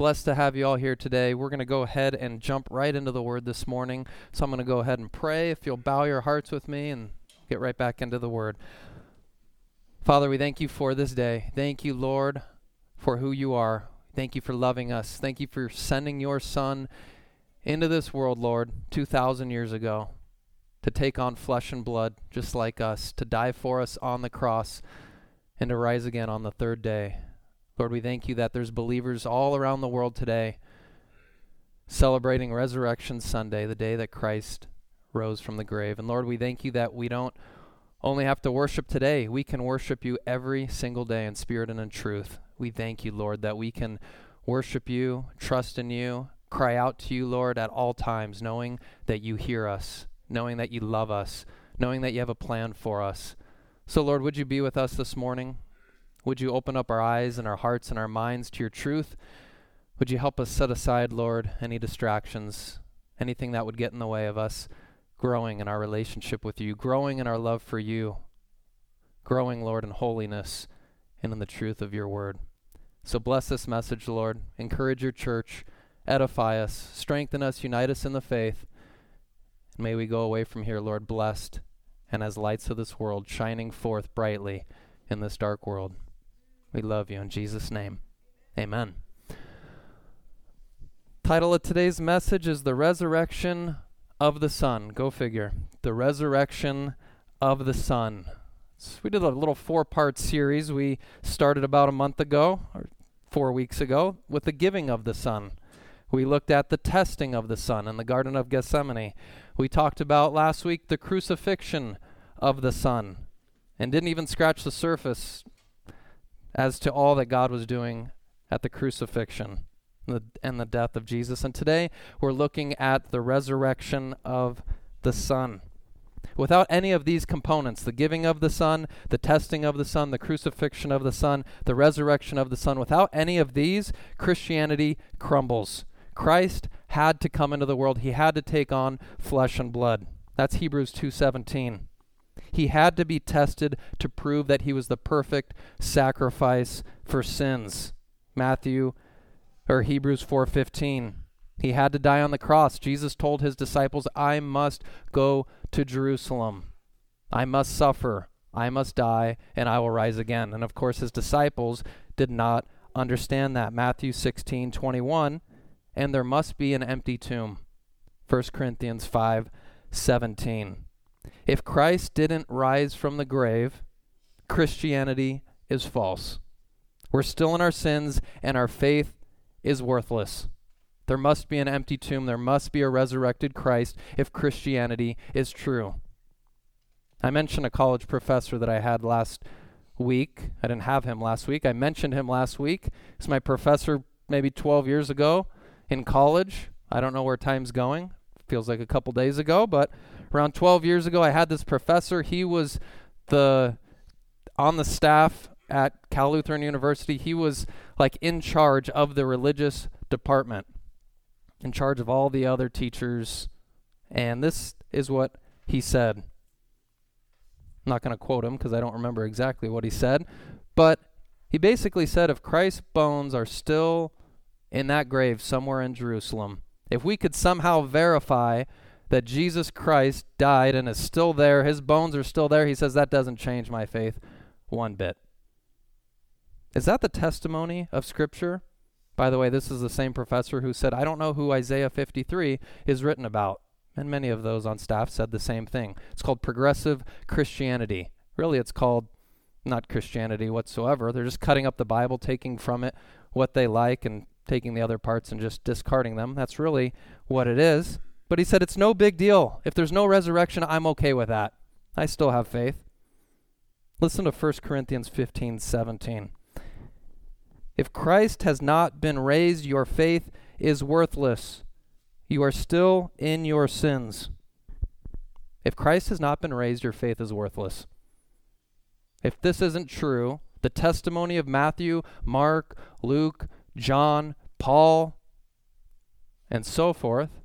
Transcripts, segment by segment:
Blessed to have you all here today. We're going to go ahead and jump right into the word this morning. So I'm going to go ahead and pray. If you'll bow your hearts with me and get right back into the word. Father, we thank you for this day. Thank you, Lord, for who you are. Thank you for loving us. Thank you for sending your Son into this world, Lord, 2,000 years ago to take on flesh and blood just like us, to die for us on the cross, and to rise again on the third day. Lord, we thank you that there's believers all around the world today celebrating Resurrection Sunday, the day that Christ rose from the grave. And Lord, we thank you that we don't only have to worship today, we can worship you every single day in spirit and in truth. We thank you, Lord, that we can worship you, trust in you, cry out to you, Lord, at all times, knowing that you hear us, knowing that you love us, knowing that you have a plan for us. So, Lord, would you be with us this morning? Would you open up our eyes and our hearts and our minds to your truth? Would you help us set aside, Lord, any distractions, anything that would get in the way of us growing in our relationship with you, growing in our love for you, growing, Lord, in holiness and in the truth of your word. So bless this message, Lord. Encourage your church, edify us, strengthen us, unite us in the faith. And may we go away from here, Lord, blessed and as lights of this world, shining forth brightly in this dark world. We love you in Jesus' name. Amen. Title of today's message is The Resurrection of the Son. Go figure. The Resurrection of the Son. So we did a little four part series we started about a month ago, or four weeks ago, with the giving of the Son. We looked at the testing of the Son in the Garden of Gethsemane. We talked about last week the crucifixion of the Son and didn't even scratch the surface as to all that God was doing at the crucifixion and the death of Jesus. And today we're looking at the resurrection of the Son. Without any of these components, the giving of the Son, the testing of the Son, the crucifixion of the Son, the resurrection of the Son, without any of these, Christianity crumbles. Christ had to come into the world. He had to take on flesh and blood. That's Hebrews 2:17. He had to be tested to prove that he was the perfect sacrifice for sins. Matthew or Hebrews 4:15. He had to die on the cross. Jesus told his disciples, "I must go to Jerusalem. I must suffer. I must die, and I will rise again." And of course, his disciples did not understand that. Matthew 16:21, and there must be an empty tomb. 1 Corinthians 5:17. If Christ didn't rise from the grave, Christianity is false. We're still in our sins, and our faith is worthless. There must be an empty tomb. There must be a resurrected Christ if Christianity is true. I mentioned a college professor that I had last week. I didn't have him last week. I mentioned him last week. He's my professor maybe 12 years ago in college. I don't know where time's going. Feels like a couple days ago, but around 12 years ago, I had this professor. He was the on the staff at Cal Lutheran University. He was like in charge of the religious department, in charge of all the other teachers. And this is what he said. I'm not going to quote him because I don't remember exactly what he said, but he basically said if Christ's bones are still in that grave somewhere in Jerusalem, if we could somehow verify that Jesus Christ died and is still there, his bones are still there, he says that doesn't change my faith one bit. Is that the testimony of Scripture? By the way, this is the same professor who said, I don't know who Isaiah 53 is written about. And many of those on staff said the same thing. It's called progressive Christianity. Really, it's called not Christianity whatsoever. They're just cutting up the Bible, taking from it what they like, and taking the other parts and just discarding them. That's really what it is. But he said, It's no big deal. If there's no resurrection, I'm okay with that. I still have faith. Listen to 1 Corinthians 15 17. If Christ has not been raised, your faith is worthless. You are still in your sins. If Christ has not been raised, your faith is worthless. If this isn't true, the testimony of Matthew, Mark, Luke, John, Paul, and so forth,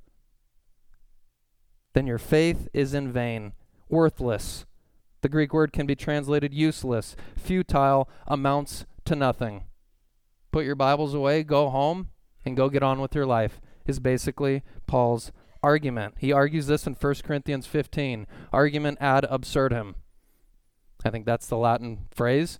then your faith is in vain, worthless. The Greek word can be translated useless, futile, amounts to nothing. Put your Bibles away, go home, and go get on with your life, is basically Paul's argument. He argues this in 1 Corinthians 15 argument ad absurdum. I think that's the Latin phrase.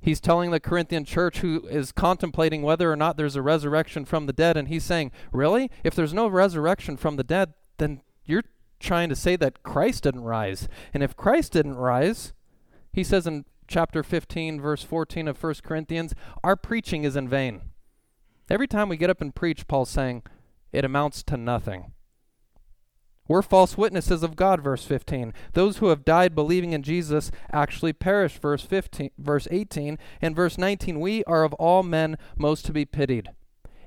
He's telling the Corinthian church who is contemplating whether or not there's a resurrection from the dead, and he's saying, Really? If there's no resurrection from the dead, then you're trying to say that Christ didn't rise. And if Christ didn't rise, he says in chapter 15, verse 14 of 1 Corinthians, our preaching is in vain. Every time we get up and preach, Paul's saying, it amounts to nothing. We're false witnesses of God, verse 15. Those who have died believing in Jesus actually perish, verse 15, verse 18, and verse 19. We are of all men most to be pitied.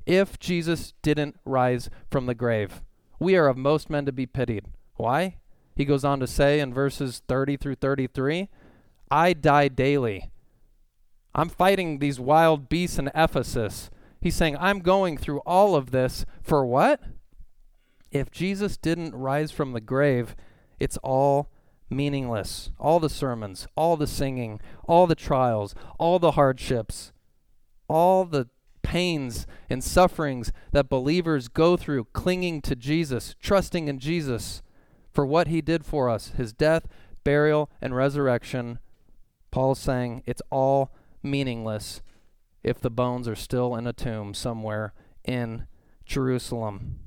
If Jesus didn't rise from the grave, we are of most men to be pitied. Why? He goes on to say in verses 30 through 33, I die daily. I'm fighting these wild beasts in Ephesus. He's saying, I'm going through all of this for what? if Jesus didn't rise from the grave, it's all meaningless. All the sermons, all the singing, all the trials, all the hardships, all the pains and sufferings that believers go through clinging to Jesus, trusting in Jesus for what he did for us, his death, burial, and resurrection. Paul's saying it's all meaningless if the bones are still in a tomb somewhere in Jerusalem.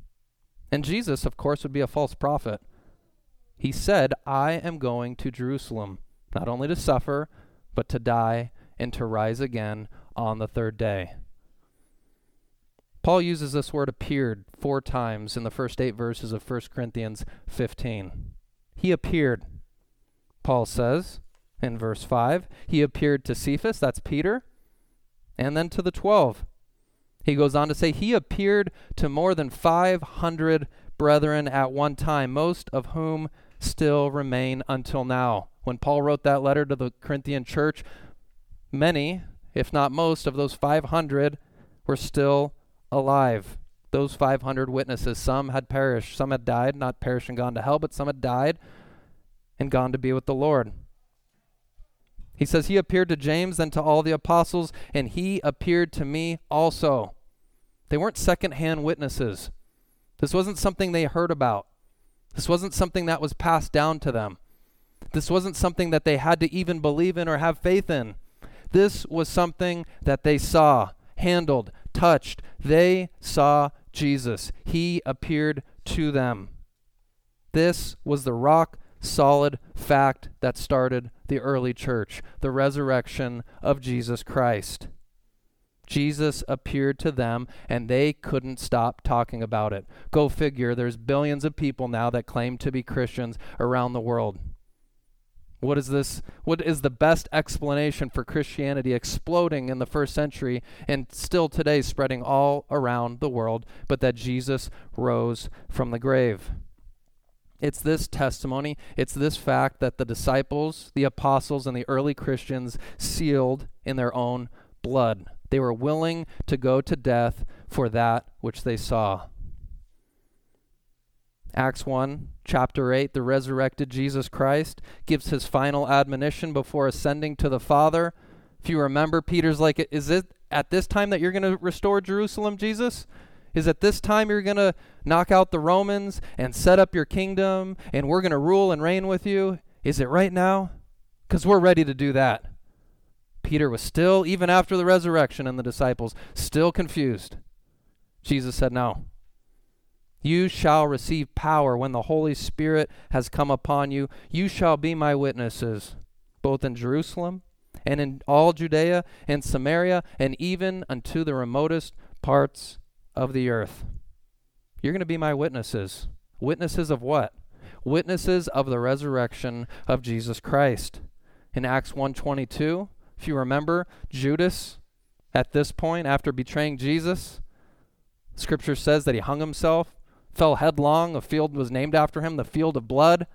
And Jesus, of course, would be a false prophet. He said, I am going to Jerusalem, not only to suffer, but to die and to rise again on the third day. Paul uses this word appeared four times in the first eight verses of 1 Corinthians 15. He appeared, Paul says in verse 5. He appeared to Cephas, that's Peter, and then to the twelve. He goes on to say, He appeared to more than 500 brethren at one time, most of whom still remain until now. When Paul wrote that letter to the Corinthian church, many, if not most, of those 500 were still alive. Those 500 witnesses, some had perished, some had died, not perished and gone to hell, but some had died and gone to be with the Lord. He says, He appeared to James, then to all the apostles, and He appeared to me also. They weren't secondhand witnesses. This wasn't something they heard about. This wasn't something that was passed down to them. This wasn't something that they had to even believe in or have faith in. This was something that they saw, handled, touched. They saw Jesus. He appeared to them. This was the rock solid fact that started the early church the resurrection of Jesus Christ. Jesus appeared to them and they couldn't stop talking about it. Go figure, there's billions of people now that claim to be Christians around the world. What is this? What is the best explanation for Christianity exploding in the first century and still today spreading all around the world, but that Jesus rose from the grave? It's this testimony, it's this fact that the disciples, the apostles, and the early Christians sealed in their own blood. They were willing to go to death for that which they saw. Acts 1, chapter 8, the resurrected Jesus Christ gives his final admonition before ascending to the Father. If you remember, Peter's like, Is it at this time that you're going to restore Jerusalem, Jesus? Is at this time you're going to knock out the Romans and set up your kingdom and we're going to rule and reign with you? Is it right now? Because we're ready to do that. Peter was still, even after the resurrection and the disciples, still confused. Jesus said, No. You shall receive power when the Holy Spirit has come upon you. You shall be my witnesses, both in Jerusalem and in all Judea and Samaria, and even unto the remotest parts of the earth. You're going to be my witnesses. Witnesses of what? Witnesses of the resurrection of Jesus Christ. In Acts 1:22, if you remember, Judas at this point after betraying Jesus, scripture says that he hung himself, fell headlong, a field was named after him, the field of blood.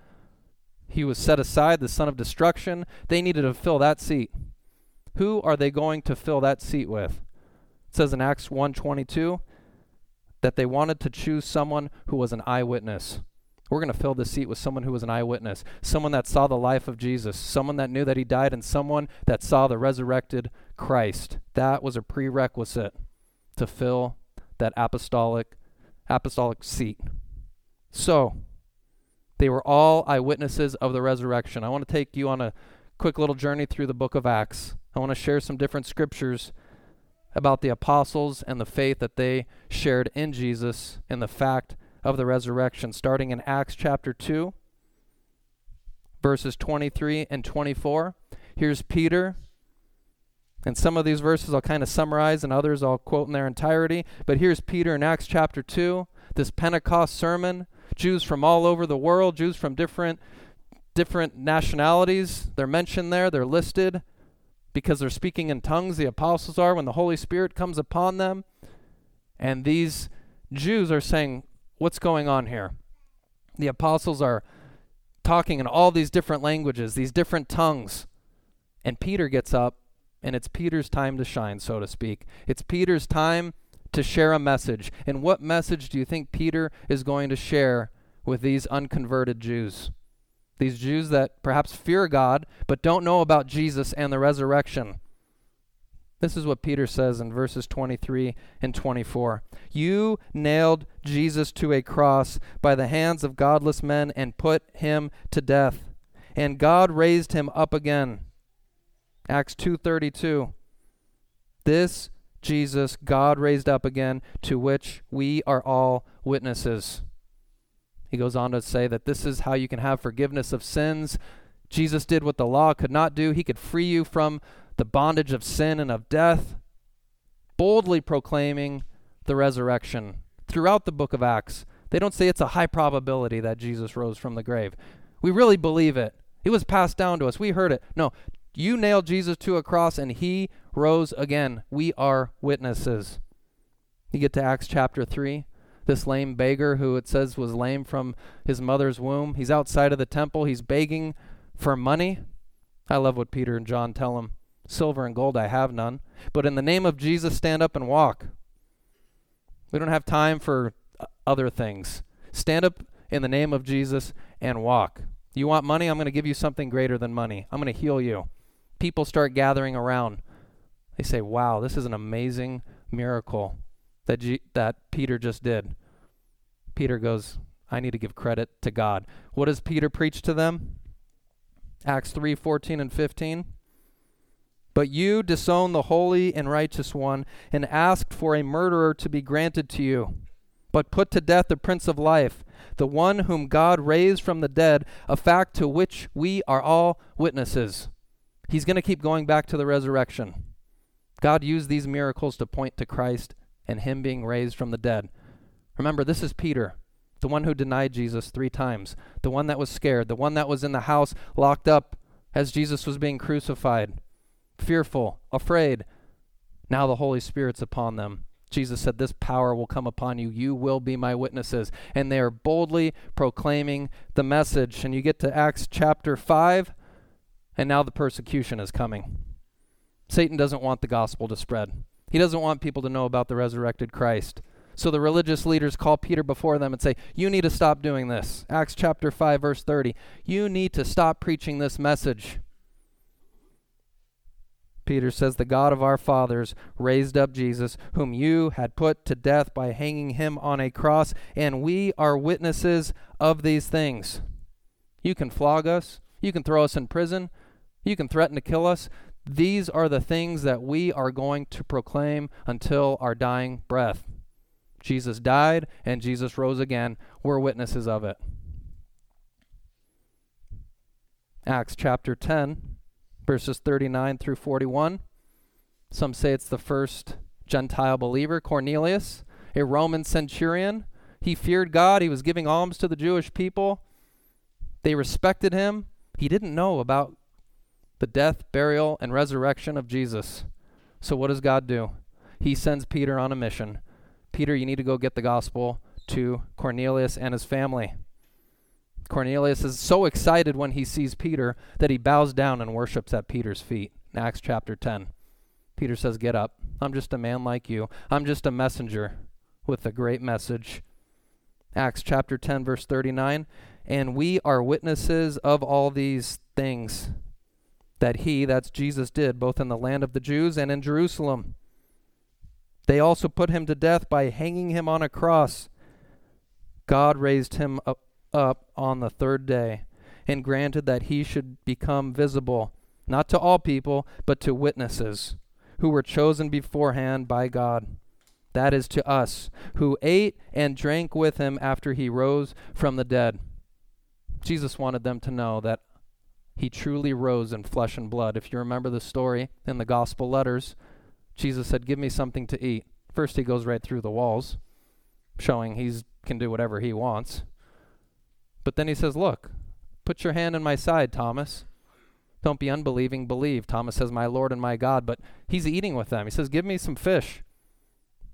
He was set aside, the son of destruction. They needed to fill that seat. Who are they going to fill that seat with? It says in Acts 1:22, that they wanted to choose someone who was an eyewitness. We're going to fill the seat with someone who was an eyewitness, someone that saw the life of Jesus, someone that knew that he died, and someone that saw the resurrected Christ. That was a prerequisite to fill that apostolic apostolic seat. So, they were all eyewitnesses of the resurrection. I want to take you on a quick little journey through the book of Acts. I want to share some different scriptures about the apostles and the faith that they shared in Jesus and the fact of the resurrection, starting in Acts chapter 2, verses 23 and 24. Here's Peter. And some of these verses I'll kind of summarize, and others I'll quote in their entirety. But here's Peter in Acts chapter 2, this Pentecost sermon. Jews from all over the world, Jews from different different nationalities, they're mentioned there, they're listed because they're speaking in tongues, the apostles are, when the Holy Spirit comes upon them. And these Jews are saying, What's going on here? The apostles are talking in all these different languages, these different tongues. And Peter gets up, and it's Peter's time to shine, so to speak. It's Peter's time to share a message. And what message do you think Peter is going to share with these unconverted Jews? These Jews that perhaps fear God but don't know about Jesus and the resurrection. This is what Peter says in verses 23 and 24. You nailed Jesus to a cross by the hands of godless men and put him to death. And God raised him up again. Acts 2:32. This Jesus God raised up again to which we are all witnesses. He goes on to say that this is how you can have forgiveness of sins. Jesus did what the law could not do. He could free you from the bondage of sin and of death, boldly proclaiming the resurrection. Throughout the book of Acts, they don't say it's a high probability that Jesus rose from the grave. We really believe it. It was passed down to us. We heard it. No, you nailed Jesus to a cross and he rose again. We are witnesses. You get to Acts chapter 3 this lame beggar who it says was lame from his mother's womb. He's outside of the temple. He's begging for money. I love what Peter and John tell him Silver and gold I have none, but in the name of Jesus, stand up and walk. We don't have time for other things. Stand up in the name of Jesus and walk. You want money? I'm going to give you something greater than money. I'm going to heal you. People start gathering around. They say, Wow, this is an amazing miracle that, G- that Peter just did. Peter goes, I need to give credit to God. What does Peter preach to them? Acts 3 14 and 15. But you disowned the holy and righteous one and asked for a murderer to be granted to you. But put to death the Prince of Life, the one whom God raised from the dead, a fact to which we are all witnesses. He's going to keep going back to the resurrection. God used these miracles to point to Christ and Him being raised from the dead. Remember, this is Peter, the one who denied Jesus three times, the one that was scared, the one that was in the house locked up as Jesus was being crucified, fearful, afraid. Now the Holy Spirit's upon them. Jesus said, This power will come upon you. You will be my witnesses. And they are boldly proclaiming the message. And you get to Acts chapter 5, and now the persecution is coming. Satan doesn't want the gospel to spread, he doesn't want people to know about the resurrected Christ. So the religious leaders call Peter before them and say, You need to stop doing this. Acts chapter 5, verse 30. You need to stop preaching this message. Peter says, The God of our fathers raised up Jesus, whom you had put to death by hanging him on a cross, and we are witnesses of these things. You can flog us, you can throw us in prison, you can threaten to kill us. These are the things that we are going to proclaim until our dying breath. Jesus died and Jesus rose again. We're witnesses of it. Acts chapter 10, verses 39 through 41. Some say it's the first Gentile believer, Cornelius, a Roman centurion. He feared God. He was giving alms to the Jewish people. They respected him. He didn't know about the death, burial, and resurrection of Jesus. So, what does God do? He sends Peter on a mission Peter, you need to go get the gospel to Cornelius and his family. Cornelius is so excited when he sees Peter that he bows down and worships at Peter's feet. Acts chapter 10. Peter says, Get up. I'm just a man like you. I'm just a messenger with a great message. Acts chapter 10, verse 39. And we are witnesses of all these things that he, that's Jesus, did, both in the land of the Jews and in Jerusalem They also put him to death by hanging him on a cross. God raised him up, up on the third day and granted that he should become visible, not to all people, but to witnesses who were chosen beforehand by God. That is to us, who ate and drank with him after he rose from the dead. Jesus wanted them to know that he truly rose in flesh and blood. If you remember the story in the gospel letters, Jesus said, Give me something to eat. First, he goes right through the walls, showing he can do whatever he wants. But then he says, Look, put your hand in my side, Thomas. Don't be unbelieving, believe. Thomas says, My Lord and my God. But he's eating with them. He says, Give me some fish.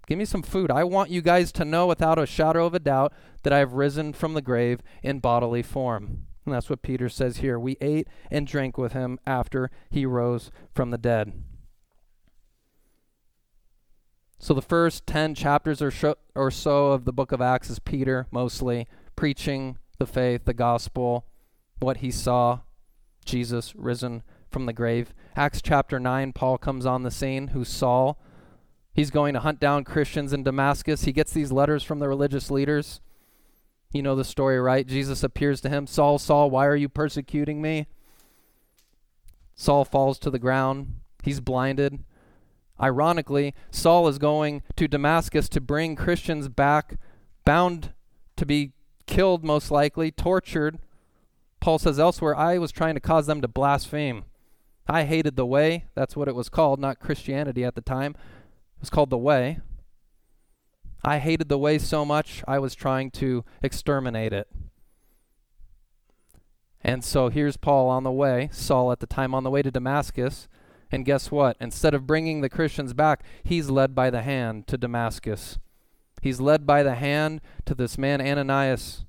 Give me some food. I want you guys to know without a shadow of a doubt that I have risen from the grave in bodily form. And that's what Peter says here. We ate and drank with him after he rose from the dead. So the first 10 chapters or, sh- or so of the book of Acts is Peter mostly preaching the faith, the gospel, what he saw, Jesus risen from the grave. Acts chapter 9, Paul comes on the scene, who's Saul. He's going to hunt down Christians in Damascus. He gets these letters from the religious leaders. You know the story, right? Jesus appears to him Saul, Saul, why are you persecuting me? Saul falls to the ground. He's blinded. Ironically, Saul is going to Damascus to bring Christians back, bound to be killed, most likely, tortured. Paul says elsewhere, I was trying to cause them to blaspheme. I hated the way. That's what it was called, not Christianity at the time. It was called the way. I hated the way so much, I was trying to exterminate it. And so here's Paul on the way, Saul at the time on the way to Damascus. And guess what? Instead of bringing the Christians back, he's led by the hand to Damascus. He's led by the hand to this man, Ananias.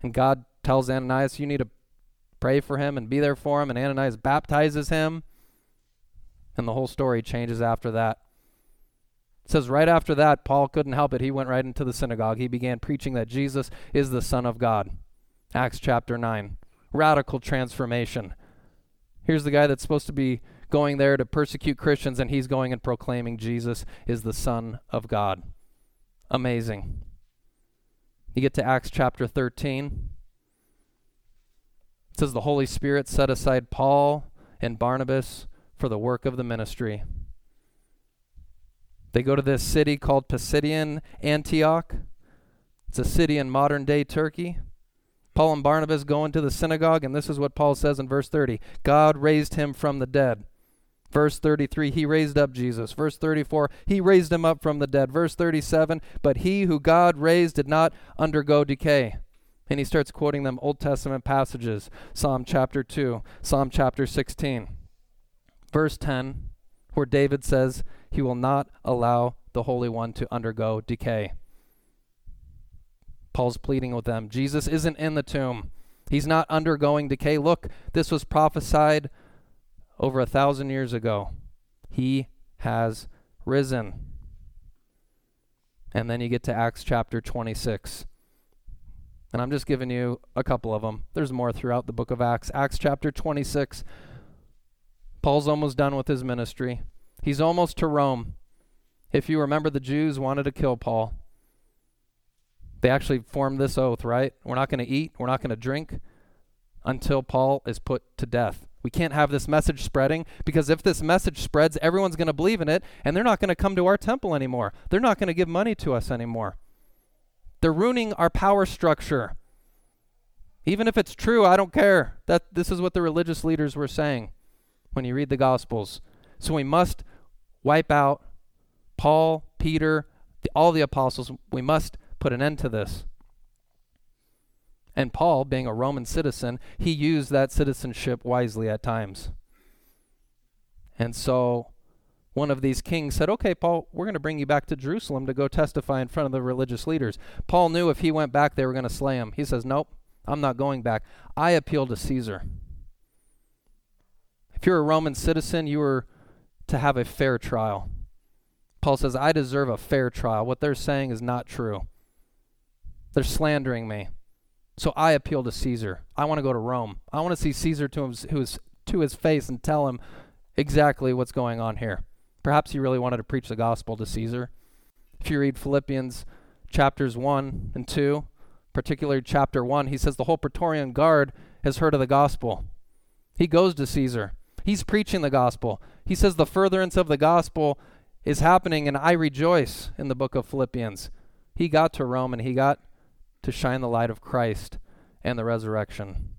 And God tells Ananias, You need to pray for him and be there for him. And Ananias baptizes him. And the whole story changes after that. It says right after that, Paul couldn't help it. He went right into the synagogue. He began preaching that Jesus is the Son of God. Acts chapter 9. Radical transformation. Here's the guy that's supposed to be going there to persecute Christians, and he's going and proclaiming Jesus is the Son of God. Amazing. You get to Acts chapter 13. It says the Holy Spirit set aside Paul and Barnabas for the work of the ministry. They go to this city called Pisidian Antioch. It's a city in modern day Turkey. Paul and Barnabas go into the synagogue, and this is what Paul says in verse 30 God raised him from the dead. Verse 33, he raised up Jesus. Verse 34, he raised him up from the dead. Verse 37, but he who God raised did not undergo decay. And he starts quoting them Old Testament passages Psalm chapter 2, Psalm chapter 16. Verse 10, where David says, he will not allow the Holy One to undergo decay. Paul's pleading with them. Jesus isn't in the tomb. He's not undergoing decay. Look, this was prophesied over a thousand years ago. He has risen. And then you get to Acts chapter 26. And I'm just giving you a couple of them. There's more throughout the book of Acts. Acts chapter 26. Paul's almost done with his ministry. He's almost to Rome. If you remember, the Jews wanted to kill Paul. They actually formed this oath, right? We're not going to eat, we're not going to drink until Paul is put to death. We can't have this message spreading because if this message spreads, everyone's going to believe in it and they're not going to come to our temple anymore. They're not going to give money to us anymore. They're ruining our power structure. Even if it's true, I don't care. That this is what the religious leaders were saying when you read the gospels. So we must wipe out Paul, Peter, the, all the apostles. We must put an end to this. And Paul, being a Roman citizen, he used that citizenship wisely at times. And so one of these kings said, Okay, Paul, we're going to bring you back to Jerusalem to go testify in front of the religious leaders. Paul knew if he went back, they were going to slay him. He says, Nope, I'm not going back. I appeal to Caesar. If you're a Roman citizen, you were to have a fair trial. Paul says, I deserve a fair trial. What they're saying is not true. They're slandering me. So I appeal to Caesar. I want to go to Rome. I want to see Caesar to his, to his face and tell him exactly what's going on here. Perhaps he really wanted to preach the gospel to Caesar. If you read Philippians chapters 1 and 2, particularly chapter 1, he says the whole Praetorian Guard has heard of the gospel. He goes to Caesar. He's preaching the gospel. He says the furtherance of the gospel is happening, and I rejoice in the book of Philippians. He got to Rome and he got to shine the light of Christ and the resurrection.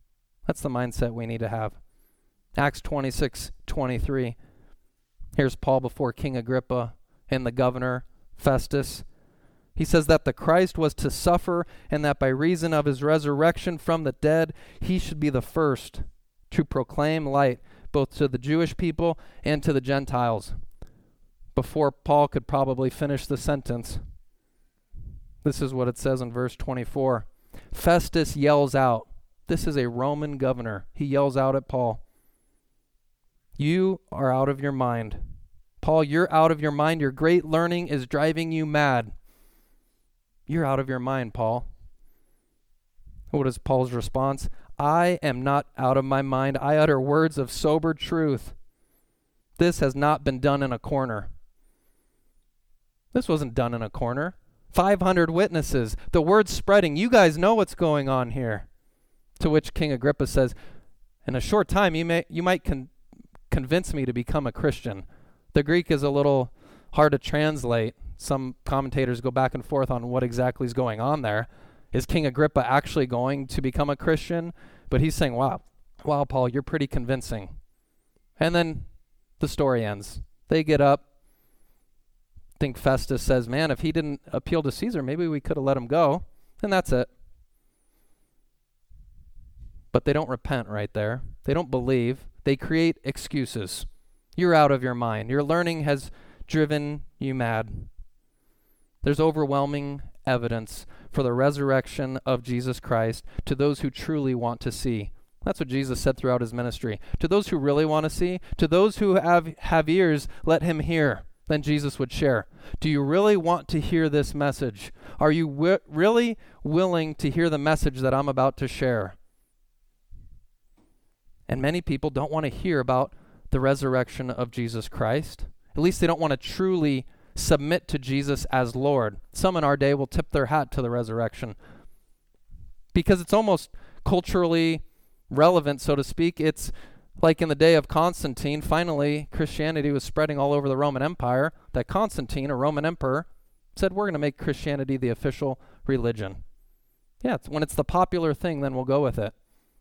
That's the mindset we need to have. Acts 26 23. Here's Paul before King Agrippa and the governor Festus. He says that the Christ was to suffer, and that by reason of his resurrection from the dead, he should be the first to proclaim light both to the Jewish people and to the Gentiles. Before Paul could probably finish the sentence, this is what it says in verse 24. Festus yells out, This is a Roman governor. He yells out at Paul, You are out of your mind. Paul, you're out of your mind. Your great learning is driving you mad. You're out of your mind, Paul. What is Paul's response? I am not out of my mind. I utter words of sober truth. This has not been done in a corner. This wasn't done in a corner. 500 witnesses. The word's spreading. You guys know what's going on here. To which King Agrippa says, In a short time, you, may, you might con- convince me to become a Christian. The Greek is a little hard to translate some commentators go back and forth on what exactly is going on there. Is King Agrippa actually going to become a Christian? But he's saying, wow, wow, Paul, you're pretty convincing. And then the story ends. They get up. I think Festus says, man, if he didn't appeal to Caesar, maybe we could have let him go. And that's it. But they don't repent right there. They don't believe. They create excuses. You're out of your mind. Your learning has driven you mad. There's overwhelming evidence for the resurrection of Jesus Christ to those who truly want to see. That's what Jesus said throughout his ministry. To those who really want to see, to those who have, have ears, let him hear. Then Jesus would share. Do you really want to hear this message? Are you wi- really willing to hear the message that I'm about to share? And many people don't want to hear about the resurrection of Jesus Christ. At least they don't want to truly submit to Jesus as Lord. Some in our day will tip their hat to the resurrection because it's almost culturally relevant, so to speak. It's like in the day of Constantine, finally, Christianity was spreading all over the Roman Empire, that Constantine, a Roman emperor, said, We're going to make Christianity the official religion. Yeah, it's, when it's the popular thing, then we'll go with it.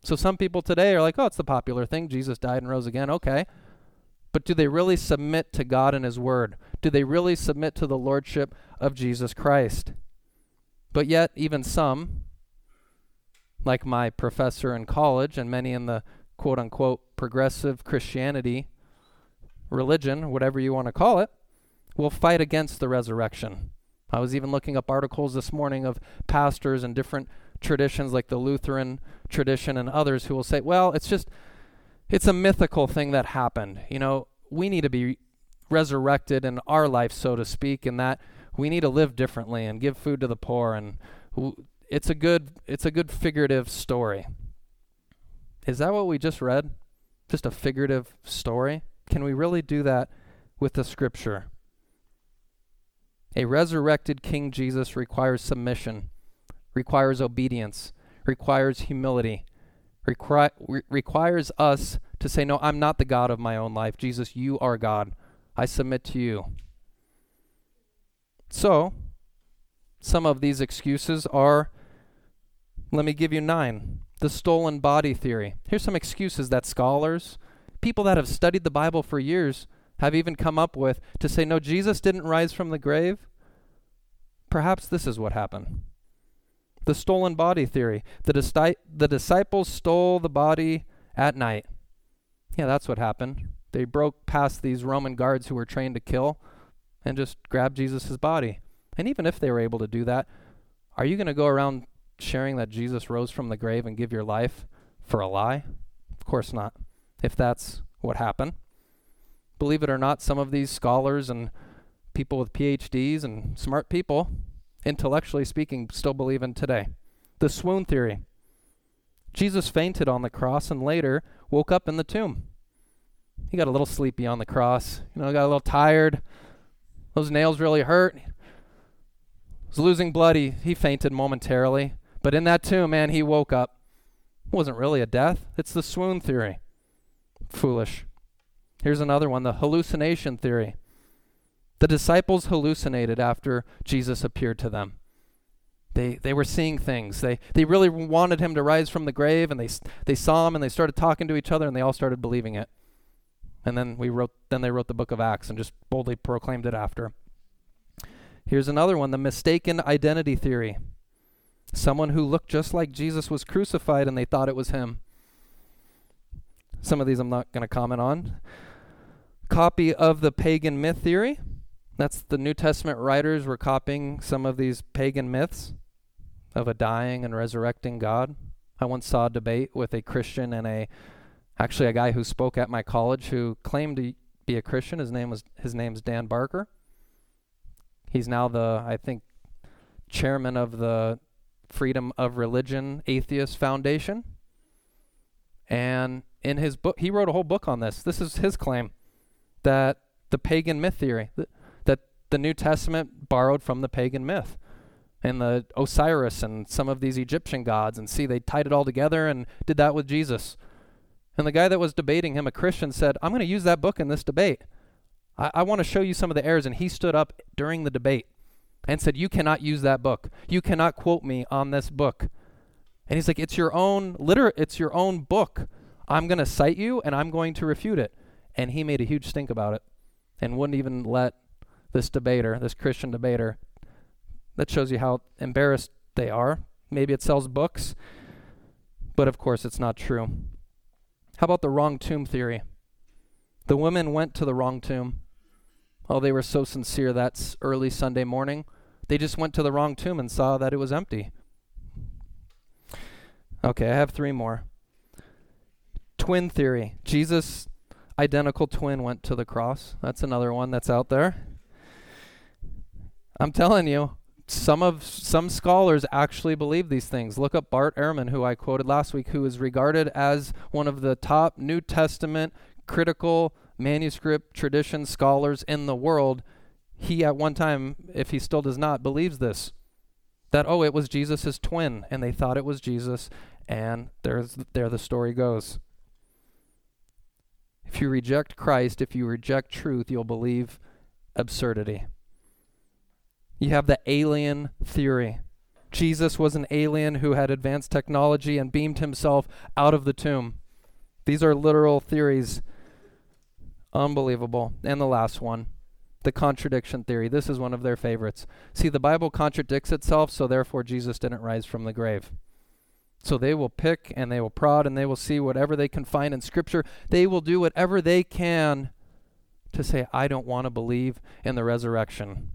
So some people today are like, Oh, it's the popular thing. Jesus died and rose again. Okay. But do they really submit to God and His Word? Do they really submit to the Lordship of Jesus Christ? But yet, even some, like my professor in college and many in the quote unquote progressive Christianity religion, whatever you want to call it, will fight against the resurrection. I was even looking up articles this morning of pastors and different traditions like the Lutheran tradition and others who will say, well, it's just it's a mythical thing that happened. You know, we need to be resurrected in our life, so to speak, and that we need to live differently and give food to the poor. And it's a good, it's a good figurative story. Is that what we just read? Just a figurative story? Can we really do that with the scripture? A resurrected King Jesus requires submission, requires obedience, requires humility, requi- re- requires us to say, No, I'm not the God of my own life. Jesus, you are God. I submit to you. So, some of these excuses are let me give you nine. The stolen body theory. Here's some excuses that scholars, people that have studied the Bible for years, have even come up with to say, no, Jesus didn't rise from the grave. Perhaps this is what happened the stolen body theory. The, dis- the disciples stole the body at night. Yeah, that's what happened. They broke past these Roman guards who were trained to kill and just grabbed Jesus' body. And even if they were able to do that, are you going to go around sharing that Jesus rose from the grave and give your life for a lie? Of course not, if that's what happened. Believe it or not, some of these scholars and people with PhDs and smart people intellectually speaking, still believe in today. The swoon theory. Jesus fainted on the cross and later woke up in the tomb. He got a little sleepy on the cross, you know, got a little tired. Those nails really hurt. He was losing blood. He, he fainted momentarily. But in that tomb, man, he woke up. It wasn't really a death, it's the swoon theory. Foolish. Here's another one the hallucination theory. The disciples hallucinated after Jesus appeared to them. They, they were seeing things. They, they really wanted him to rise from the grave, and they, they saw him, and they started talking to each other, and they all started believing it. And then we wrote, then they wrote the book of Acts and just boldly proclaimed it after. Here's another one: the mistaken identity theory. Someone who looked just like Jesus was crucified, and they thought it was him. Some of these I'm not going to comment on. Copy of the pagan myth theory. That's the New Testament writers were copying some of these pagan myths of a dying and resurrecting God. I once saw a debate with a Christian and a actually a guy who spoke at my college who claimed to be a Christian. His name was his name's Dan Barker. He's now the I think chairman of the Freedom of Religion Atheist Foundation. And in his book, he wrote a whole book on this. This is his claim that the pagan myth theory, the New Testament borrowed from the pagan myth and the Osiris and some of these Egyptian gods. And see, they tied it all together and did that with Jesus. And the guy that was debating him, a Christian, said, I'm going to use that book in this debate. I, I want to show you some of the errors. And he stood up during the debate and said, You cannot use that book. You cannot quote me on this book. And he's like, It's your own liter it's your own book. I'm gonna cite you and I'm going to refute it. And he made a huge stink about it and wouldn't even let this debater, this Christian debater, that shows you how embarrassed they are. Maybe it sells books, but of course it's not true. How about the wrong tomb theory? The women went to the wrong tomb. Oh, they were so sincere that early Sunday morning. They just went to the wrong tomb and saw that it was empty. Okay, I have three more. Twin theory. Jesus' identical twin went to the cross. That's another one that's out there. I'm telling you, some of some scholars actually believe these things. Look up Bart Ehrman, who I quoted last week, who is regarded as one of the top New Testament critical manuscript tradition scholars in the world, he at one time, if he still does not, believes this. That, oh, it was Jesus' twin, and they thought it was Jesus, and there's, there the story goes. If you reject Christ, if you reject truth, you'll believe absurdity. You have the alien theory. Jesus was an alien who had advanced technology and beamed himself out of the tomb. These are literal theories Unbelievable. And the last one, the contradiction theory. This is one of their favorites. See, the Bible contradicts itself, so therefore Jesus didn't rise from the grave. So they will pick and they will prod and they will see whatever they can find in Scripture. They will do whatever they can to say, I don't want to believe in the resurrection.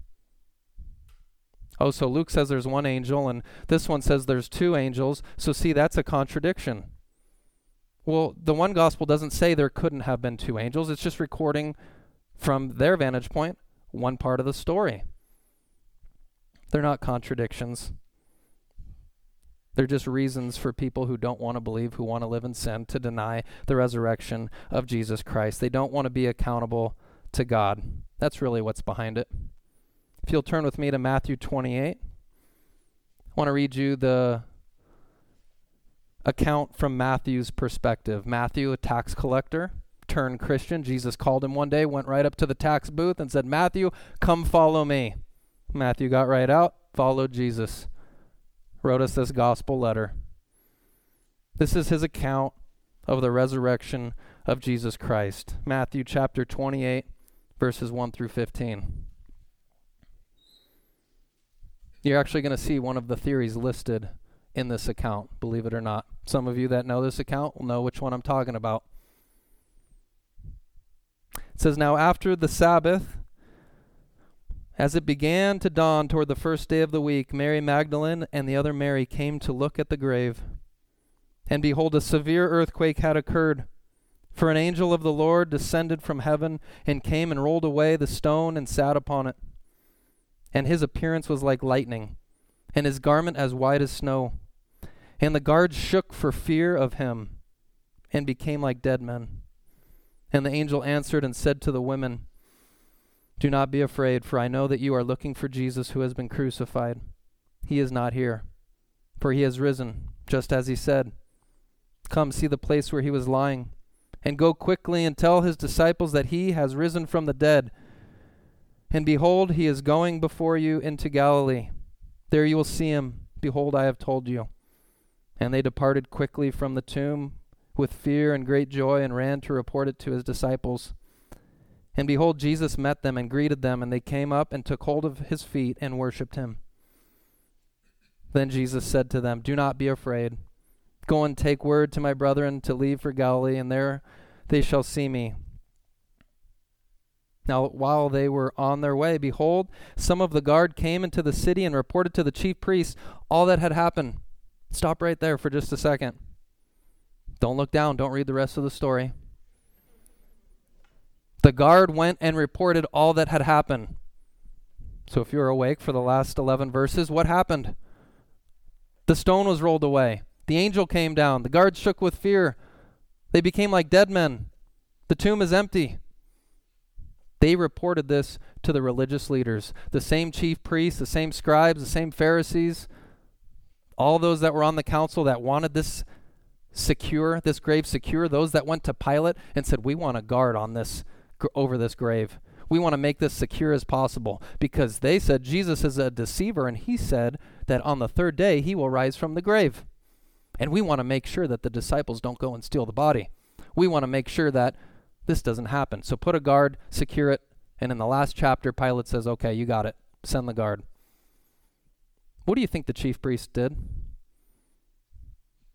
Oh, so Luke says there's one angel, and this one says there's two angels. So, see, that's a contradiction. Well, the one gospel doesn't say there couldn't have been two angels. It's just recording from their vantage point one part of the story. They're not contradictions. They're just reasons for people who don't want to believe, who want to live in sin, to deny the resurrection of Jesus Christ. They don't want to be accountable to God. That's really what's behind it. If you'll turn with me to Matthew 28, I want to read you the account from Matthew's perspective. Matthew, a tax collector, turned Christian. Jesus called him one day, went right up to the tax booth, and said, Matthew, come follow me. Matthew got right out, followed Jesus, wrote us this gospel letter. This is his account of the resurrection of Jesus Christ. Matthew chapter 28, verses 1 through 15. You're actually going to see one of the theories listed in this account, believe it or not. Some of you that know this account will know which one I'm talking about. It says, Now after the Sabbath, as it began to dawn toward the first day of the week, Mary Magdalene and the other Mary came to look at the grave. And behold, a severe earthquake had occurred. For an angel of the Lord descended from heaven and came and rolled away the stone and sat upon it. And his appearance was like lightning, and his garment as white as snow. And the guards shook for fear of him and became like dead men. And the angel answered and said to the women, Do not be afraid, for I know that you are looking for Jesus who has been crucified. He is not here, for he has risen, just as he said. Come, see the place where he was lying, and go quickly and tell his disciples that he has risen from the dead. And behold, he is going before you into Galilee. There you will see him. Behold, I have told you. And they departed quickly from the tomb with fear and great joy and ran to report it to his disciples. And behold, Jesus met them and greeted them, and they came up and took hold of his feet and worshipped him. Then Jesus said to them, Do not be afraid. Go and take word to my brethren to leave for Galilee, and there they shall see me. Now, while they were on their way, behold, some of the guard came into the city and reported to the chief priests all that had happened. Stop right there for just a second. Don't look down. Don't read the rest of the story. The guard went and reported all that had happened. So if you're awake for the last 11 verses, what happened? The stone was rolled away. The angel came down. The guards shook with fear. They became like dead men. The tomb is empty. They reported this to the religious leaders, the same chief priests, the same scribes, the same Pharisees, all those that were on the council that wanted this secure, this grave secure, those that went to Pilate and said, We want a guard on this over this grave. We want to make this secure as possible because they said Jesus is a deceiver and he said that on the third day he will rise from the grave. And we want to make sure that the disciples don't go and steal the body. We want to make sure that this doesn't happen. So put a guard, secure it, and in the last chapter, Pilate says, Okay, you got it. Send the guard. What do you think the chief priest did?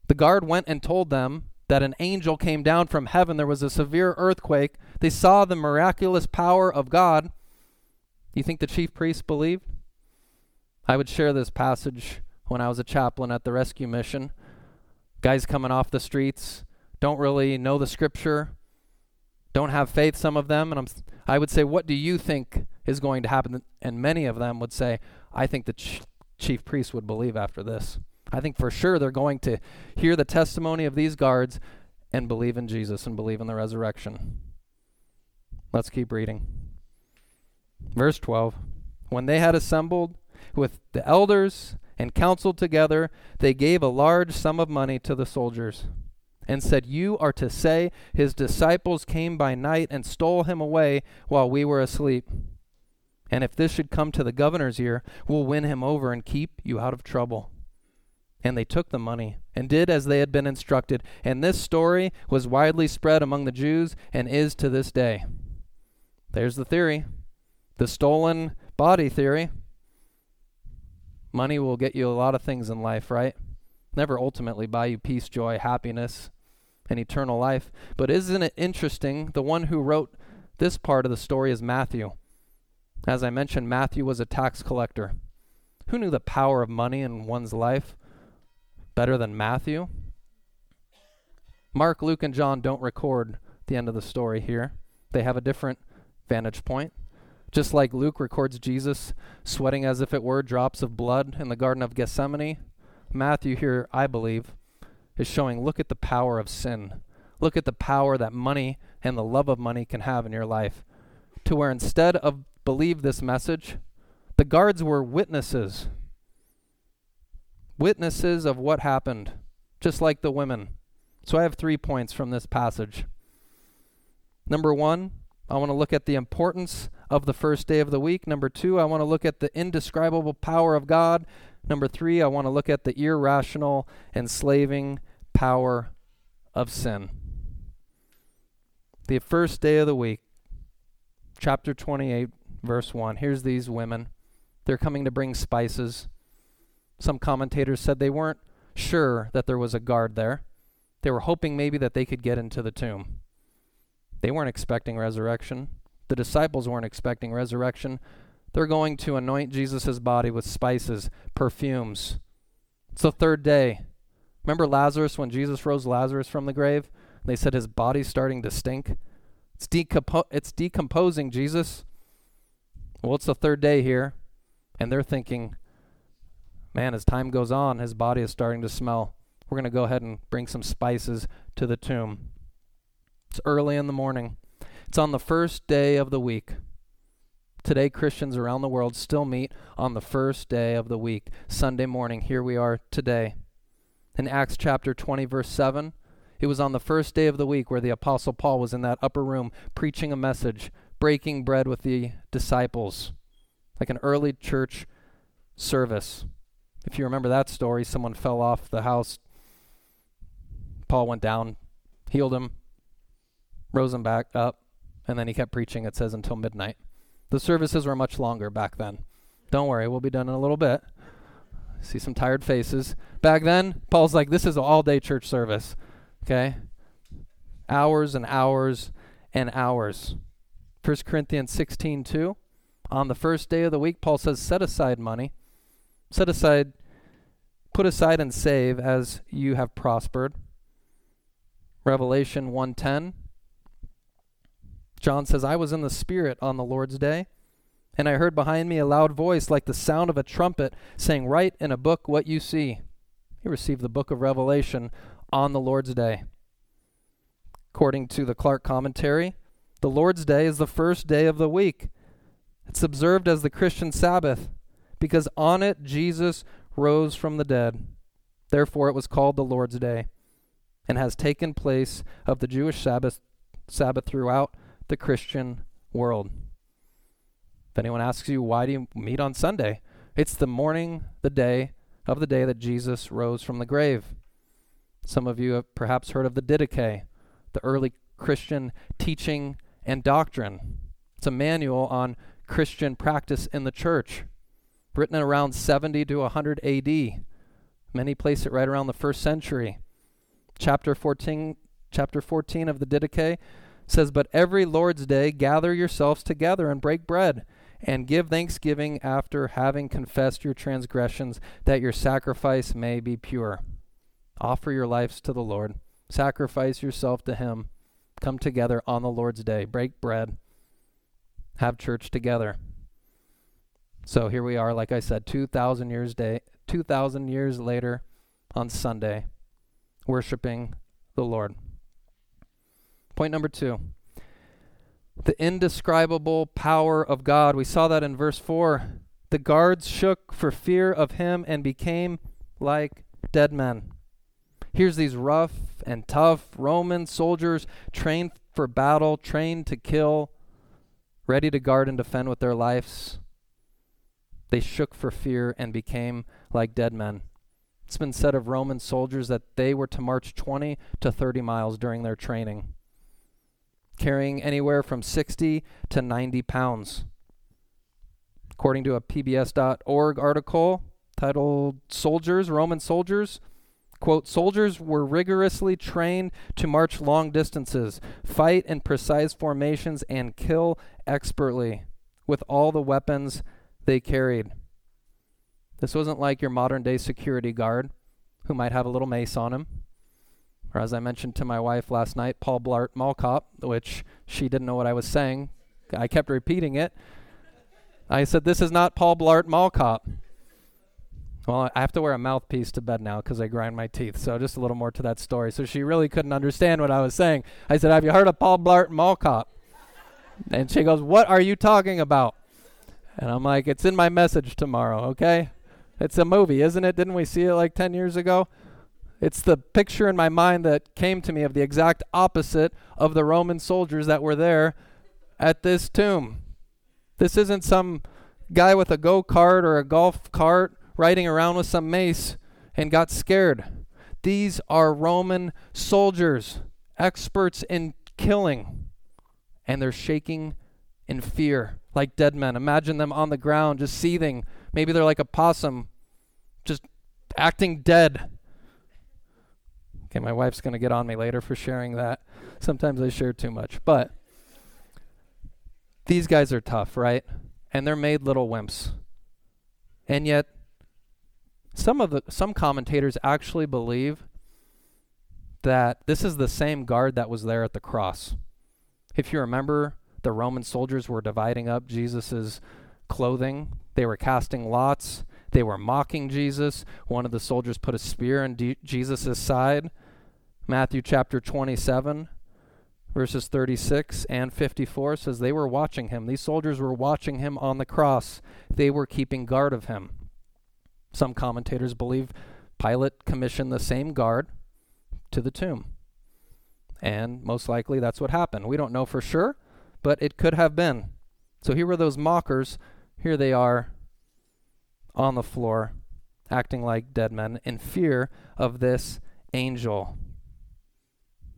The guard went and told them that an angel came down from heaven. There was a severe earthquake. They saw the miraculous power of God. Do You think the chief priest believed? I would share this passage when I was a chaplain at the rescue mission. Guys coming off the streets, don't really know the scripture, don't have faith, some of them. And I'm, I would say, What do you think is going to happen? And many of them would say, I think the ch- chief priest would believe after this. I think for sure they're going to hear the testimony of these guards and believe in Jesus and believe in the resurrection. Let's keep reading. Verse 12 When they had assembled with the elders and counseled together, they gave a large sum of money to the soldiers and said, You are to say, His disciples came by night and stole him away while we were asleep. And if this should come to the governor's ear, we'll win him over and keep you out of trouble. And they took the money and did as they had been instructed. And this story was widely spread among the Jews and is to this day. There's the theory the stolen body theory. Money will get you a lot of things in life, right? Never ultimately buy you peace, joy, happiness, and eternal life. But isn't it interesting? The one who wrote this part of the story is Matthew. As I mentioned, Matthew was a tax collector. Who knew the power of money in one's life? better than Matthew. Mark, Luke, and John don't record the end of the story here. They have a different vantage point. Just like Luke records Jesus sweating as if it were drops of blood in the Garden of Gethsemane, Matthew here, I believe, is showing look at the power of sin. Look at the power that money and the love of money can have in your life. To where instead of believe this message, the guards were witnesses witnesses of what happened, just like the women. So I have three points from this passage. Number one, I want to look at the importance of the first day of the week. Number two, I want to look at the indescribable power of God. Number three, I want to look at the irrational, enslaving power of sin. The first day of the week, chapter 28, verse 1. Here's these women. They're coming to bring spices. Some commentators said they weren't sure that there was a guard there. They were hoping maybe that they could get into the tomb. They weren't expecting resurrection. The disciples weren't expecting resurrection. They're going to anoint Jesus' body with spices, perfumes. It's the third day. Remember Lazarus when Jesus rose Lazarus from the grave? They said his body's starting to stink. It's, decompo- it's decomposing, Jesus. Well, it's the third day here, and they're thinking, man, as time goes on, his body is starting to smell. We're going to go ahead and bring some spices to the tomb. It's early in the morning. It's on the first day of the week. Today, Christians around the world still meet on the first day of the week, Sunday morning. Here we are today. In Acts chapter 20, verse 7, it was on the first day of the week where the Apostle Paul was in that upper room preaching a message, breaking bread with the disciples, like an early church service. If you remember that story, someone fell off the house. Paul went down, healed him, rose him back up, and then he kept preaching, it says, until midnight. The services were much longer back then. Don't worry, we'll be done in a little bit. See some tired faces. Back then, Paul's like, this is an all day church service. Okay? Hours and hours and hours. 1 Corinthians 16 2. On the first day of the week, Paul says, set aside money. Set aside, put aside and save as you have prospered. Revelation 110. John says, I was in the Spirit on the Lord's day, and I heard behind me a loud voice like the sound of a trumpet saying, Write in a book what you see. He received the book of Revelation on the Lord's day. According to the Clarke commentary, the Lord's day is the first day of the week. It's observed as the Christian Sabbath because on it Jesus rose from the dead. Therefore, it was called the Lord's day and has taken place of the Jewish Sabbath, Sabbath throughout the Christian world. If anyone asks you, why do you meet on Sunday? It's the morning, the day of the day that Jesus rose from the grave. Some of you have perhaps heard of the Didache, the early Christian teaching and doctrine. It's a manual on Christian practice in the church, written around 70 to 100 AD. Many place it right around the first century. Chapter 14, chapter 14 of the Didache says, But every Lord's day gather yourselves together and break bread, and give thanksgiving after having confessed your transgressions, that your sacrifice may be pure. Offer your lives to the Lord, sacrifice yourself to Him. Come together on the Lord's day, break bread, have church together. So here we are, like I said, 2,000 years day, 2,000 years later on Sunday, worshiping the Lord. Point number two the indescribable power of God. We saw that in verse 4. The guards shook for fear of him and became like dead men. Here's these rough and tough Roman soldiers trained for battle, trained to kill, ready to guard and defend with their lives. They shook for fear and became like dead men. It's been said of Roman soldiers that they were to march 20 to 30 miles during their training carrying anywhere from 60 to 90 pounds. According to a PBS.org article titled Soldiers, Roman Soldiers, quote, soldiers were rigorously trained to march long distances, fight in precise formations, and kill expertly with all the weapons they carried. This wasn't like your modern day security guard who might have a little mace on him or as I mentioned to my wife last night, Paul Blart Mall Cop, which she didn't know what I was saying. I kept repeating it. I said, This is not Paul Blart Mall Cop. Well, I have to wear a mouthpiece to bed now because I grind my teeth. So just a little more to that story. So she really couldn't understand what I was saying. I said, Have you heard of Paul Blart Mall Cop? And she goes, What are you talking about? And I'm like, It's in my message tomorrow, okay? It's a movie, isn't it? Didn't we see it like 10 years ago? It's the picture in my mind that came to me of the exact opposite of the Roman soldiers that were there at this tomb. This isn't some guy with a go kart or a golf cart riding around with some mace and got scared. These are Roman soldiers, experts in killing, and they're shaking in fear like dead men. Imagine them on the ground just seething. Maybe they're like a possum, just acting dead Okay, my wife's going to get on me later for sharing that. Sometimes I share too much. But these guys are tough, right? And they're made little wimps. And yet some of the some commentators actually believe that this is the same guard that was there at the cross. If you remember, the Roman soldiers were dividing up Jesus's clothing. They were casting lots. They were mocking Jesus. One of the soldiers put a spear in D- Jesus' side. Matthew chapter 27. verses 36 and 54 says they were watching him. These soldiers were watching him on the cross. They were keeping guard of him. Some commentators believe Pilate commissioned the same guard to the tomb. And most likely that's what happened. We don't know for sure, but it could have been. So here were those mockers. Here they are on the floor, acting like dead men in fear of this angel.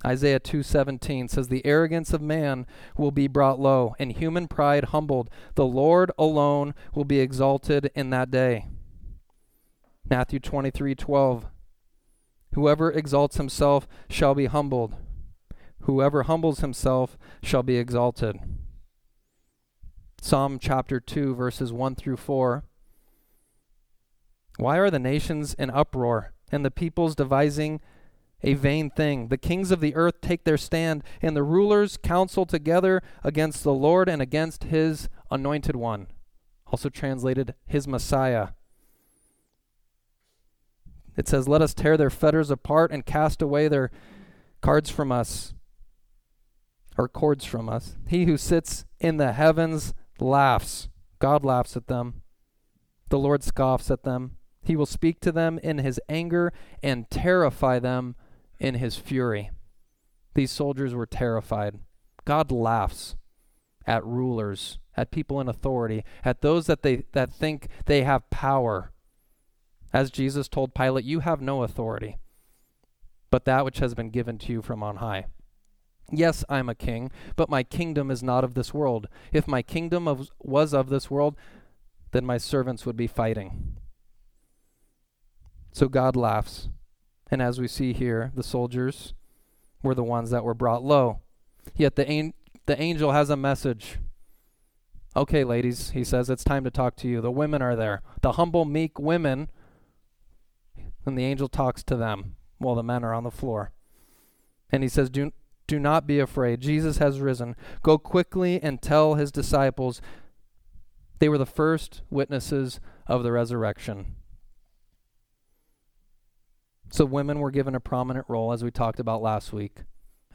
Isaiah 2:17 says the arrogance of man will be brought low and human pride humbled. The Lord alone will be exalted in that day. Matthew 23:12 Whoever exalts himself shall be humbled. Whoever humbles himself shall be exalted. Psalm chapter 2 verses 1 through 4 Why are the nations in uproar and the peoples devising a vain thing. The kings of the earth take their stand, and the rulers counsel together against the Lord and against his anointed one. Also translated, his Messiah. It says, Let us tear their fetters apart and cast away their cards from us, or cords from us. He who sits in the heavens laughs. God laughs at them. The Lord scoffs at them. He will speak to them in his anger and terrify them in his fury. These soldiers were terrified. God laughs at rulers, at people in authority, at those that they that think they have power. As Jesus told Pilate, you have no authority, but that which has been given to you from on high. Yes, I'm a king, but my kingdom is not of this world. If my kingdom of, was of this world, then my servants would be fighting. So God laughs. And as we see here, the soldiers were the ones that were brought low. Yet the, an- the angel has a message. Okay, ladies, he says, it's time to talk to you. The women are there. The humble, meek women. And the angel talks to them while the men are on the floor. And he says, Do, do not be afraid. Jesus has risen. Go quickly and tell his disciples. They were the first witnesses of the resurrection. So women were given a prominent role, as we talked about last week,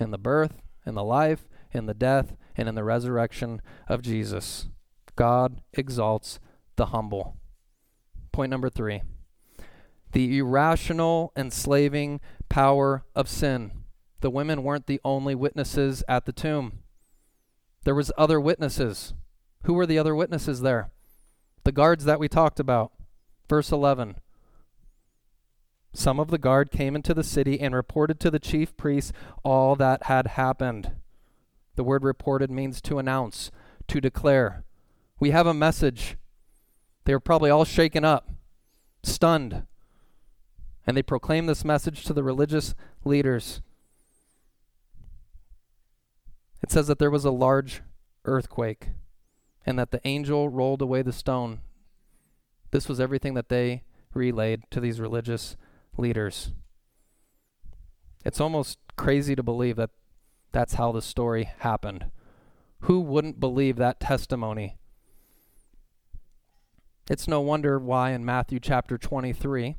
in the birth, in the life, in the death, and in the resurrection of Jesus. God exalts the humble. Point number three the irrational, enslaving power of sin. The women weren't the only witnesses at the tomb. There was other witnesses. Who were the other witnesses there? The guards that we talked about. Verse 11. Some of the guard came into the city and reported to the chief priests all that had happened. The word reported means to announce, to declare. We have a message. They were probably all shaken up, stunned. And they proclaimed this message to the religious leaders. It says that there was a large earthquake and that the angel rolled away the stone. This was everything that they relayed to these religious leaders. It's almost crazy to believe that that's how the story happened. Who wouldn't believe that testimony? It's no wonder why in Matthew chapter 23,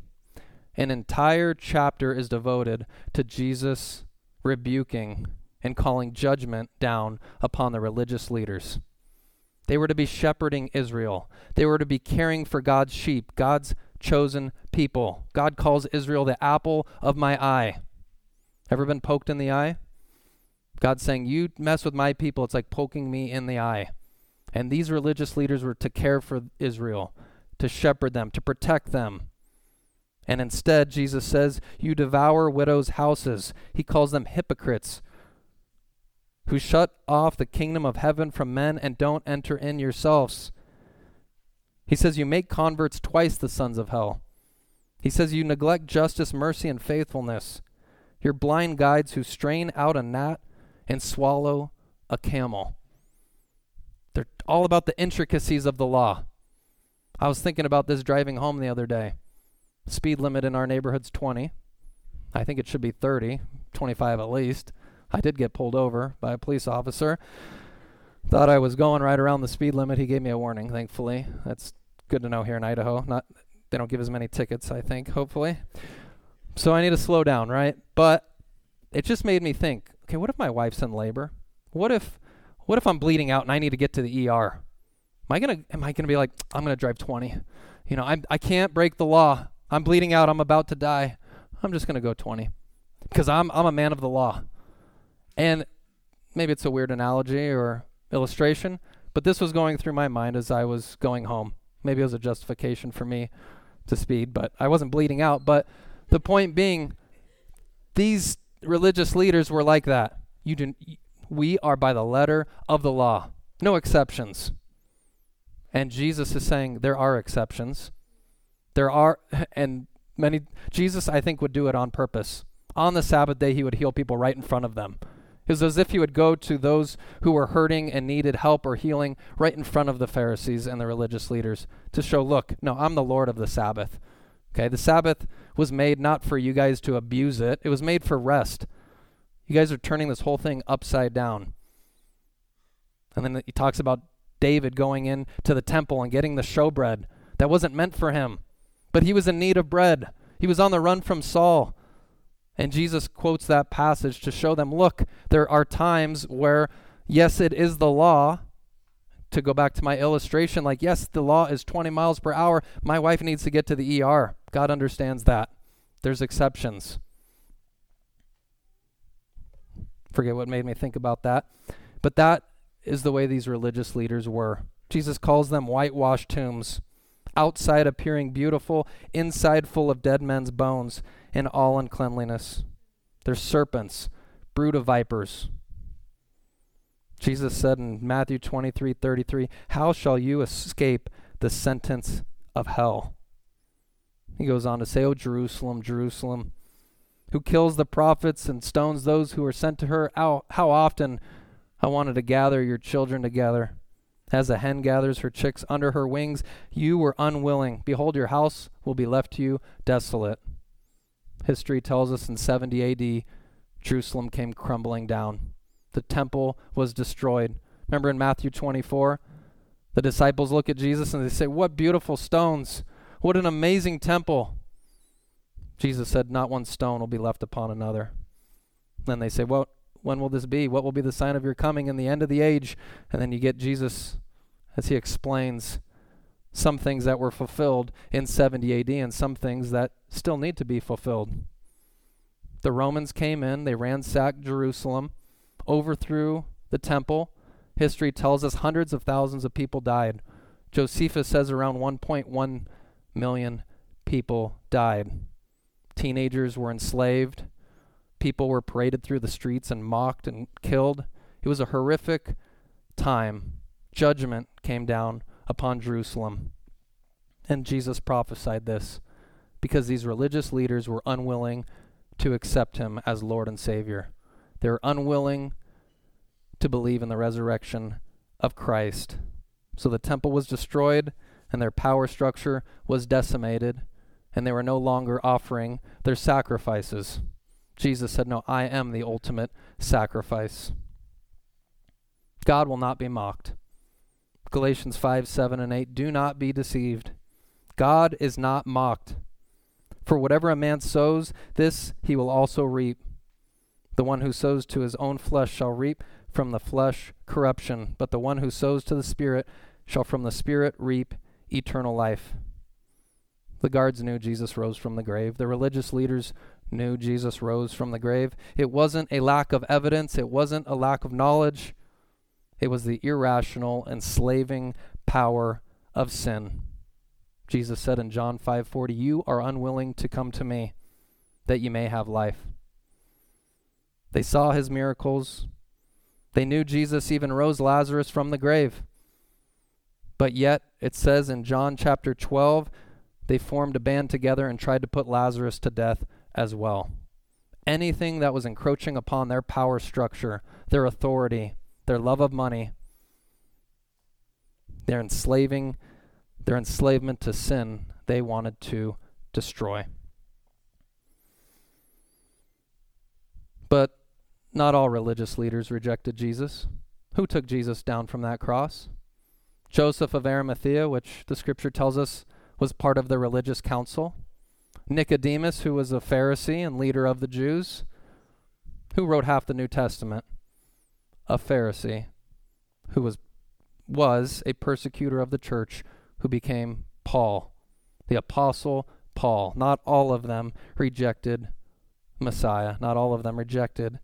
an entire chapter is devoted to Jesus rebuking and calling judgment down upon the religious leaders. They were to be shepherding Israel. They were to be caring for God's sheep, God's chosen people. God calls Israel the apple of my eye. Ever been poked in the eye? God's saying, You mess with my people, it's like poking me in the eye. And these religious leaders were to care for Israel, to shepherd them, to protect them. And instead, Jesus says, You devour widows' houses. He calls them hypocrites who shut off the kingdom of heaven from men and don't enter in yourselves. He says, You make converts twice the sons of hell. He says, You neglect justice, mercy, and faithfulness. You're blind guides who strain out a gnat and swallow a camel. They're all about the intricacies of the law. I was thinking about this driving home the other day. Speed limit in our neighborhood's 20. I think it should be 30, 25 at least. I did get pulled over by a police officer. Thought I was going right around the speed limit. He gave me a warning, thankfully. That's good to know here in Idaho. Not they don't give as many tickets, I think, hopefully. So I need to slow down, right? But it just made me think. okay, what if my wife's in labor? What if what if I'm bleeding out and I need to get to the ER? Am I gonna am I gonna be like, I'm gonna drive 20? You know, I'm I can't break the law. I'm bleeding out. I'm about to die. I'm just gonna go 20 because I'm I'm a man of the law. And maybe it's a weird analogy or illustration, but this was going through my mind as I was going home. Maybe it was a justification for me to speed, but I wasn't bleeding out. But the point being, these religious leaders were like that. You do, we are by the letter of the law, no exceptions. And Jesus is saying there are exceptions. There are, and many, Jesus, I think, would do it on purpose. On the Sabbath day, he would heal people right in front of them. It was as if he would go to those who were hurting and needed help or healing right in front of the Pharisees and the religious leaders to show, look, no, I'm the Lord of the Sabbath. Okay, the Sabbath was made not for you guys to abuse it, it was made for rest. You guys are turning this whole thing upside down. And then he talks about David going in to the temple and getting the showbread that wasn't meant for him, but he was in need of bread. He was on the run from Saul. And Jesus quotes that passage to show them look, there are times where, yes, it is the law. To go back to my illustration, like, yes, the law is 20 miles per hour. My wife needs to get to the ER. God understands that. There's exceptions. Forget what made me think about that. But that is the way these religious leaders were. Jesus calls them whitewashed tombs, outside appearing beautiful, inside full of dead men's bones and all uncleanliness. They're serpents, brood of vipers. Jesus said in Matthew 23 33, How shall you escape the sentence of hell? He goes on to say, O Jerusalem, Jerusalem, who kills the prophets and stones those who are sent to her. How, how often I wanted to gather your children together. As a hen gathers her chicks under her wings, you were unwilling. Behold, your house will be left to you desolate. History tells us in 70 AD, Jerusalem came crumbling down. The temple was destroyed. Remember in Matthew 24, the disciples look at Jesus and they say, What beautiful stones! What an amazing temple! Jesus said, Not one stone will be left upon another. Then they say, Well, when will this be? What will be the sign of your coming and the end of the age? And then you get Jesus as he explains some things that were fulfilled in 70 AD and some things that still need to be fulfilled. The Romans came in, they ransacked Jerusalem, overthrew the temple. History tells us hundreds of thousands of people died. Josephus says around 1.1 million people died. Teenagers were enslaved. People were paraded through the streets and mocked and killed. It was a horrific time. Judgment came down upon Jerusalem. And Jesus prophesied this because these religious leaders were unwilling to accept him as Lord and Savior. They were unwilling to believe in the resurrection of Christ. So the temple was destroyed and their power structure was decimated, and they were no longer offering their sacrifices. Jesus said, No, I am the ultimate sacrifice. God will not be mocked. Galatians 5, 7, and 8. Do not be deceived. God is not mocked. For whatever a man sows, this he will also reap. The one who sows to his own flesh shall reap from the flesh corruption, but the one who sows to the Spirit shall from the Spirit reap eternal life. The guards knew Jesus rose from the grave. The religious leaders knew Jesus rose from the grave. It wasn't a lack of evidence, it wasn't a lack of knowledge. It was the irrational, enslaving power of sin. Jesus said in John 5:40, "You are unwilling to come to me that you may have life." They saw his miracles. They knew Jesus even rose Lazarus from the grave. But yet, it says in John chapter 12, they formed a band together and tried to put Lazarus to death as well. Anything that was encroaching upon their power structure, their authority, their love of money, their enslaving, their enslavement to sin, they wanted to destroy. But not all religious leaders rejected Jesus. Who took Jesus down from that cross? Joseph of Arimathea, which the scripture tells us was part of the religious council. Nicodemus, who was a Pharisee and leader of the Jews, Who wrote half the New Testament? A Pharisee who was was a persecutor of the church who became Paul, the apostle Paul. Not all of them rejected Messiah. Not all of them rejected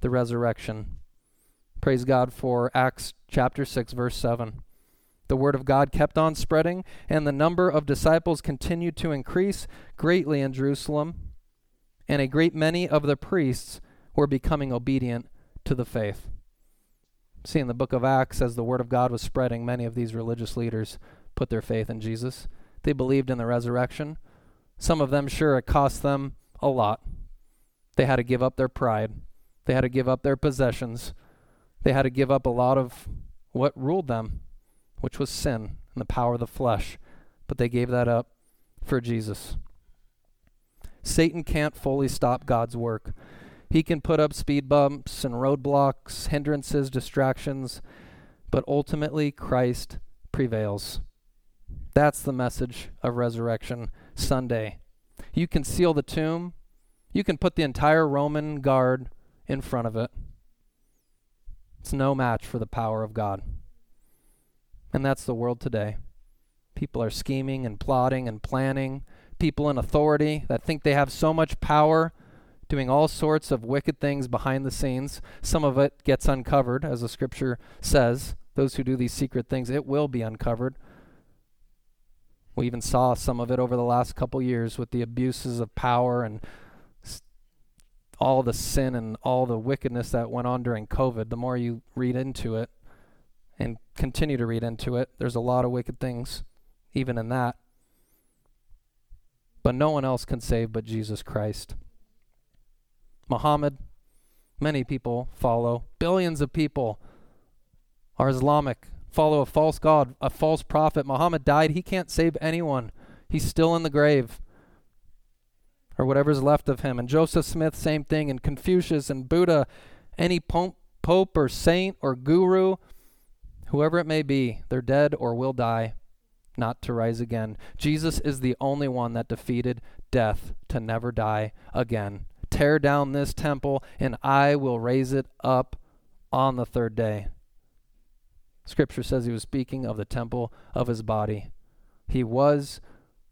the resurrection. Praise God for Acts chapter 6 verse 7. The word of God kept on spreading, and the number of disciples continued to increase greatly in Jerusalem, and a great many of the priests were becoming obedient to the faith. See, in the book of Acts, as the word of God was spreading, many of these religious leaders put their faith in Jesus. They believed in the resurrection. Some of them, sure, it cost them a lot. They had to give up their pride, they had to give up their possessions, they had to give up a lot of what ruled them which was sin and the power of the flesh, but they gave that up for Jesus. Satan can't fully stop God's work. He can put up speed bumps and roadblocks, hindrances, distractions, but ultimately Christ prevails. That's the message of Resurrection Sunday. You can seal the tomb, you can put the entire Roman guard in front of it. It's no match for the power of God. And that's the world today. People are scheming and plotting and planning. People in authority that think they have so much power, doing all sorts of wicked things behind the scenes. Some of it gets uncovered, as the scripture says. Those who do these secret things, it will be uncovered. We even saw some of it over the last couple years with the abuses of power and all the sin and all the wickedness that went on during COVID. The more you read into it, and continue to read into it. There's a lot of wicked things, even in that. But no one else can save but Jesus Christ. Muhammad, many people follow. Billions of people are Islamic, follow a false God, a false prophet. Muhammad died. He can't save anyone. He's still in the grave or whatever's left of him. And Joseph Smith, same thing. And Confucius and Buddha, any pope, pope or saint or guru Whoever it may be, they're dead or will die, not to rise again. Jesus is the only one that defeated death to never die again. Tear down this temple, and I will raise it up on the third day. Scripture says he was speaking of the temple of his body. He was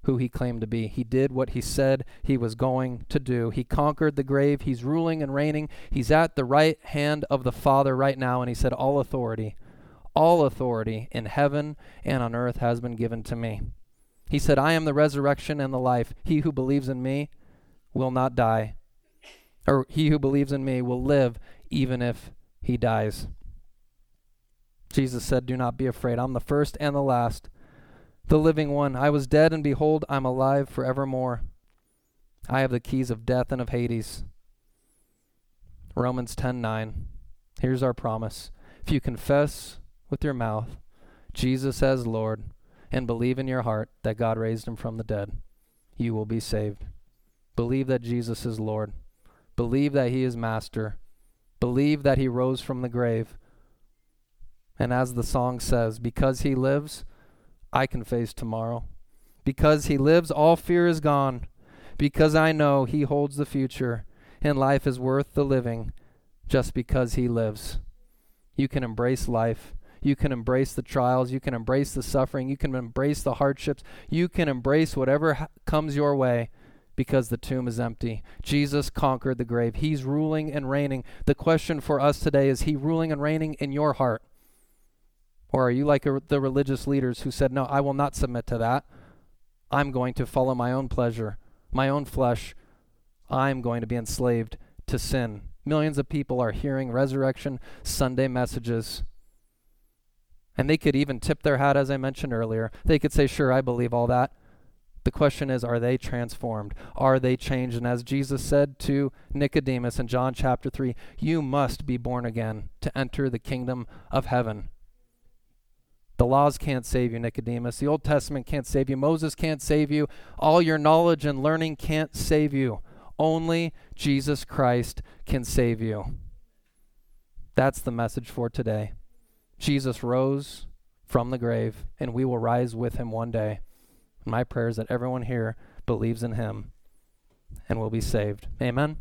who he claimed to be. He did what he said he was going to do. He conquered the grave. He's ruling and reigning. He's at the right hand of the Father right now, and he said, All authority all authority in heaven and on earth has been given to me. He said, I am the resurrection and the life. He who believes in me will not die. Or he who believes in me will live even if he dies. Jesus said, Do not be afraid. I'm the first and the last, the living one. I was dead, and behold, I'm alive forevermore. I have the keys of death and of Hades. Romans 10 9. Here's our promise. If you confess with your mouth Jesus as Lord and believe in your heart that God raised him from the dead, you will be saved. Believe that Jesus is Lord. Believe that he is Master. Believe that he rose from the grave. And as the song says, because he lives, I can face tomorrow. Because he lives, all fear is gone. Because I know he holds the future, and life is worth the living just because he lives. You can embrace life you can embrace the trials. You can embrace the suffering. You can embrace the hardships. You can embrace whatever ha- comes your way because the tomb is empty. Jesus conquered the grave. He's ruling and reigning. The question for us today is He ruling and reigning in your heart? Or are you like a, the religious leaders who said, No, I will not submit to that. I'm going to follow my own pleasure, my own flesh. I'm going to be enslaved to sin. Millions of people are hearing Resurrection Sunday messages and they could even tip their hat, as I mentioned earlier. They could say, Sure, I believe all that. The question is, are they transformed? Are they changed? And as Jesus said to Nicodemus in John chapter 3, you must be born again to enter the kingdom of heaven. The laws can't save you, Nicodemus. The Old Testament can't save you. Moses can't save you. All your knowledge and learning can't save you. Only Jesus Christ can save you. That's the message for today. Jesus rose from the grave, and we will rise with him one day. My prayer is that everyone here believes in him and will be saved. Amen.